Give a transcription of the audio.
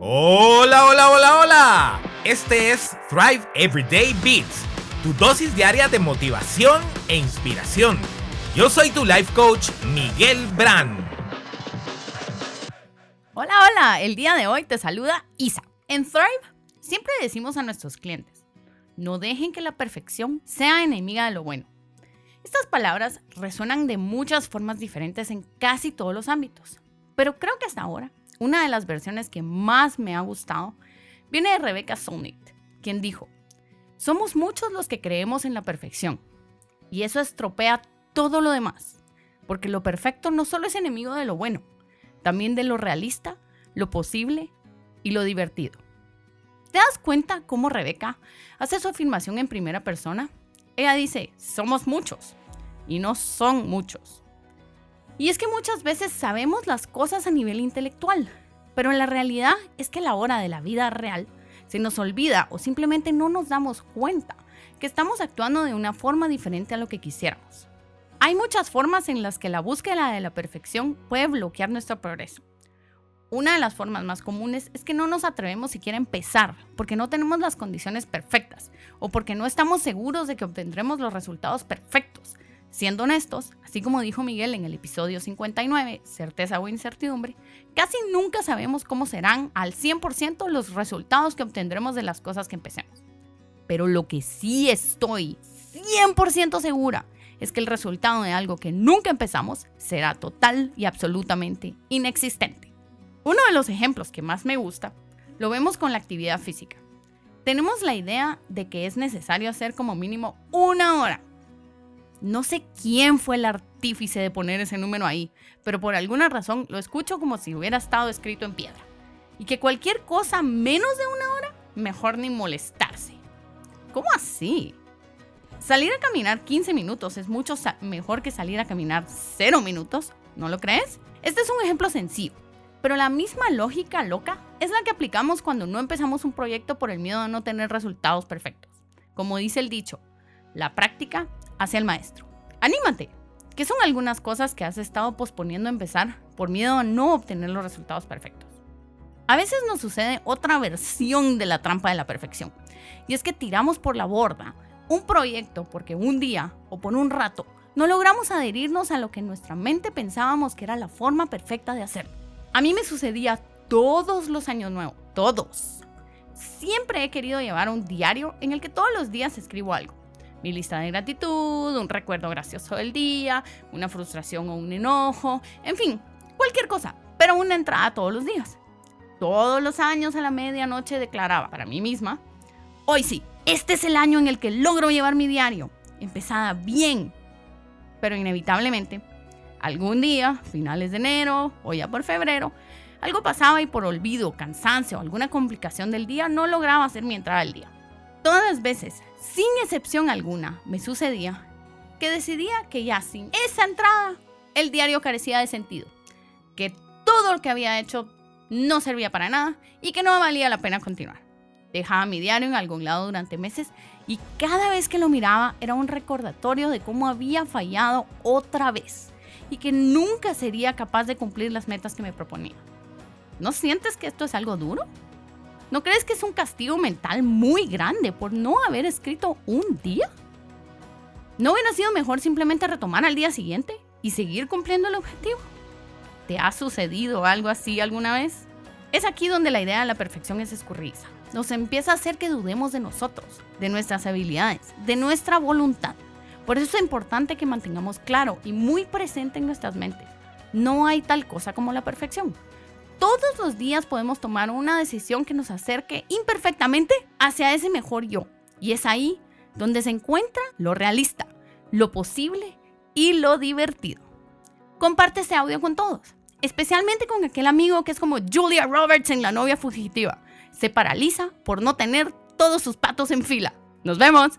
Hola, hola, hola, hola. Este es Thrive Everyday Beats, tu dosis diaria de motivación e inspiración. Yo soy tu life coach, Miguel Brand. Hola, hola. El día de hoy te saluda Isa. En Thrive siempre decimos a nuestros clientes, no dejen que la perfección sea enemiga de lo bueno. Estas palabras resuenan de muchas formas diferentes en casi todos los ámbitos, pero creo que hasta ahora una de las versiones que más me ha gustado viene de Rebecca Solnit, quien dijo, somos muchos los que creemos en la perfección y eso estropea todo lo demás, porque lo perfecto no solo es enemigo de lo bueno, también de lo realista, lo posible y lo divertido. ¿Te das cuenta cómo Rebeca hace su afirmación en primera persona? Ella dice, somos muchos y no son muchos. Y es que muchas veces sabemos las cosas a nivel intelectual, pero la realidad es que a la hora de la vida real se nos olvida o simplemente no nos damos cuenta que estamos actuando de una forma diferente a lo que quisiéramos. Hay muchas formas en las que la búsqueda de la perfección puede bloquear nuestro progreso. Una de las formas más comunes es que no nos atrevemos siquiera a empezar porque no tenemos las condiciones perfectas o porque no estamos seguros de que obtendremos los resultados perfectos Siendo honestos, así como dijo Miguel en el episodio 59, certeza o incertidumbre, casi nunca sabemos cómo serán al 100% los resultados que obtendremos de las cosas que empecemos. Pero lo que sí estoy 100% segura es que el resultado de algo que nunca empezamos será total y absolutamente inexistente. Uno de los ejemplos que más me gusta lo vemos con la actividad física. Tenemos la idea de que es necesario hacer como mínimo una hora no sé quién fue el artífice de poner ese número ahí, pero por alguna razón lo escucho como si hubiera estado escrito en piedra. Y que cualquier cosa menos de una hora, mejor ni molestarse. ¿Cómo así? Salir a caminar 15 minutos es mucho mejor que salir a caminar 0 minutos, ¿no lo crees? Este es un ejemplo sencillo, pero la misma lógica loca es la que aplicamos cuando no empezamos un proyecto por el miedo a no tener resultados perfectos. Como dice el dicho, la práctica hacia el maestro. Anímate, que son algunas cosas que has estado posponiendo empezar por miedo a no obtener los resultados perfectos. A veces nos sucede otra versión de la trampa de la perfección, y es que tiramos por la borda un proyecto porque un día o por un rato no logramos adherirnos a lo que en nuestra mente pensábamos que era la forma perfecta de hacerlo. A mí me sucedía todos los años nuevos, todos. Siempre he querido llevar un diario en el que todos los días escribo algo mi lista de gratitud, un recuerdo gracioso del día, una frustración o un enojo, en fin, cualquier cosa, pero una entrada todos los días. Todos los años a la medianoche declaraba para mí misma, hoy sí, este es el año en el que logro llevar mi diario, empezada bien, pero inevitablemente, algún día, finales de enero o ya por febrero, algo pasaba y por olvido, cansancio o alguna complicación del día no lograba hacer mi entrada al día. Todas las veces, sin excepción alguna, me sucedía que decidía que ya sin esa entrada el diario carecía de sentido, que todo lo que había hecho no servía para nada y que no valía la pena continuar. Dejaba mi diario en algún lado durante meses y cada vez que lo miraba era un recordatorio de cómo había fallado otra vez y que nunca sería capaz de cumplir las metas que me proponía. ¿No sientes que esto es algo duro? ¿No crees que es un castigo mental muy grande por no haber escrito un día? ¿No hubiera sido mejor simplemente retomar al día siguiente y seguir cumpliendo el objetivo? ¿Te ha sucedido algo así alguna vez? Es aquí donde la idea de la perfección es escurridiza. Nos empieza a hacer que dudemos de nosotros, de nuestras habilidades, de nuestra voluntad. Por eso es importante que mantengamos claro y muy presente en nuestras mentes. No hay tal cosa como la perfección todos los días podemos tomar una decisión que nos acerque imperfectamente hacia ese mejor yo. Y es ahí donde se encuentra lo realista, lo posible y lo divertido. Comparte este audio con todos, especialmente con aquel amigo que es como Julia Roberts en La novia fugitiva. Se paraliza por no tener todos sus patos en fila. Nos vemos.